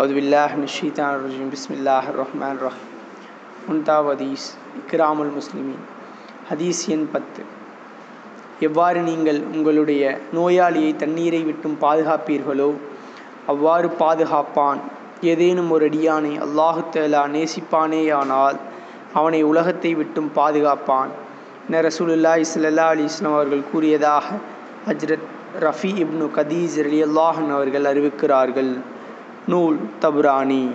அது பில்லாஹ் நிஷீதான் பிஸ்மில்லாஹ் ரஹ்மான் ரஹீம் முன்தாவ் ஹதீஸ் இக்ராமுல் முஸ்லிமின் ஹதீஸ் எண் பத்து. எவ்வாறு நீங்கள் உங்களுடைய நோயாளியை தண்ணீரை விட்டும் பாதுகாப்பீர்களோ அவ்வாறு பாதுகாப்பான். ஏதேனும் ஒரு அடியானை அல்லாஹு தலா நேசிப்பானேயானால் அவனை உலகத்தை விட்டும் பாதுகாப்பான். என ரசூலுல்லா இஸ்லல்லா அலி இஸ்லாம் அவர்கள் கூறியதாக ஹஜ்ரத் ரஃபி இப்னு கதீஸ் அலி அல்லாஹன் அவர்கள் அறிவிக்கிறார்கள். नूल तबरानी।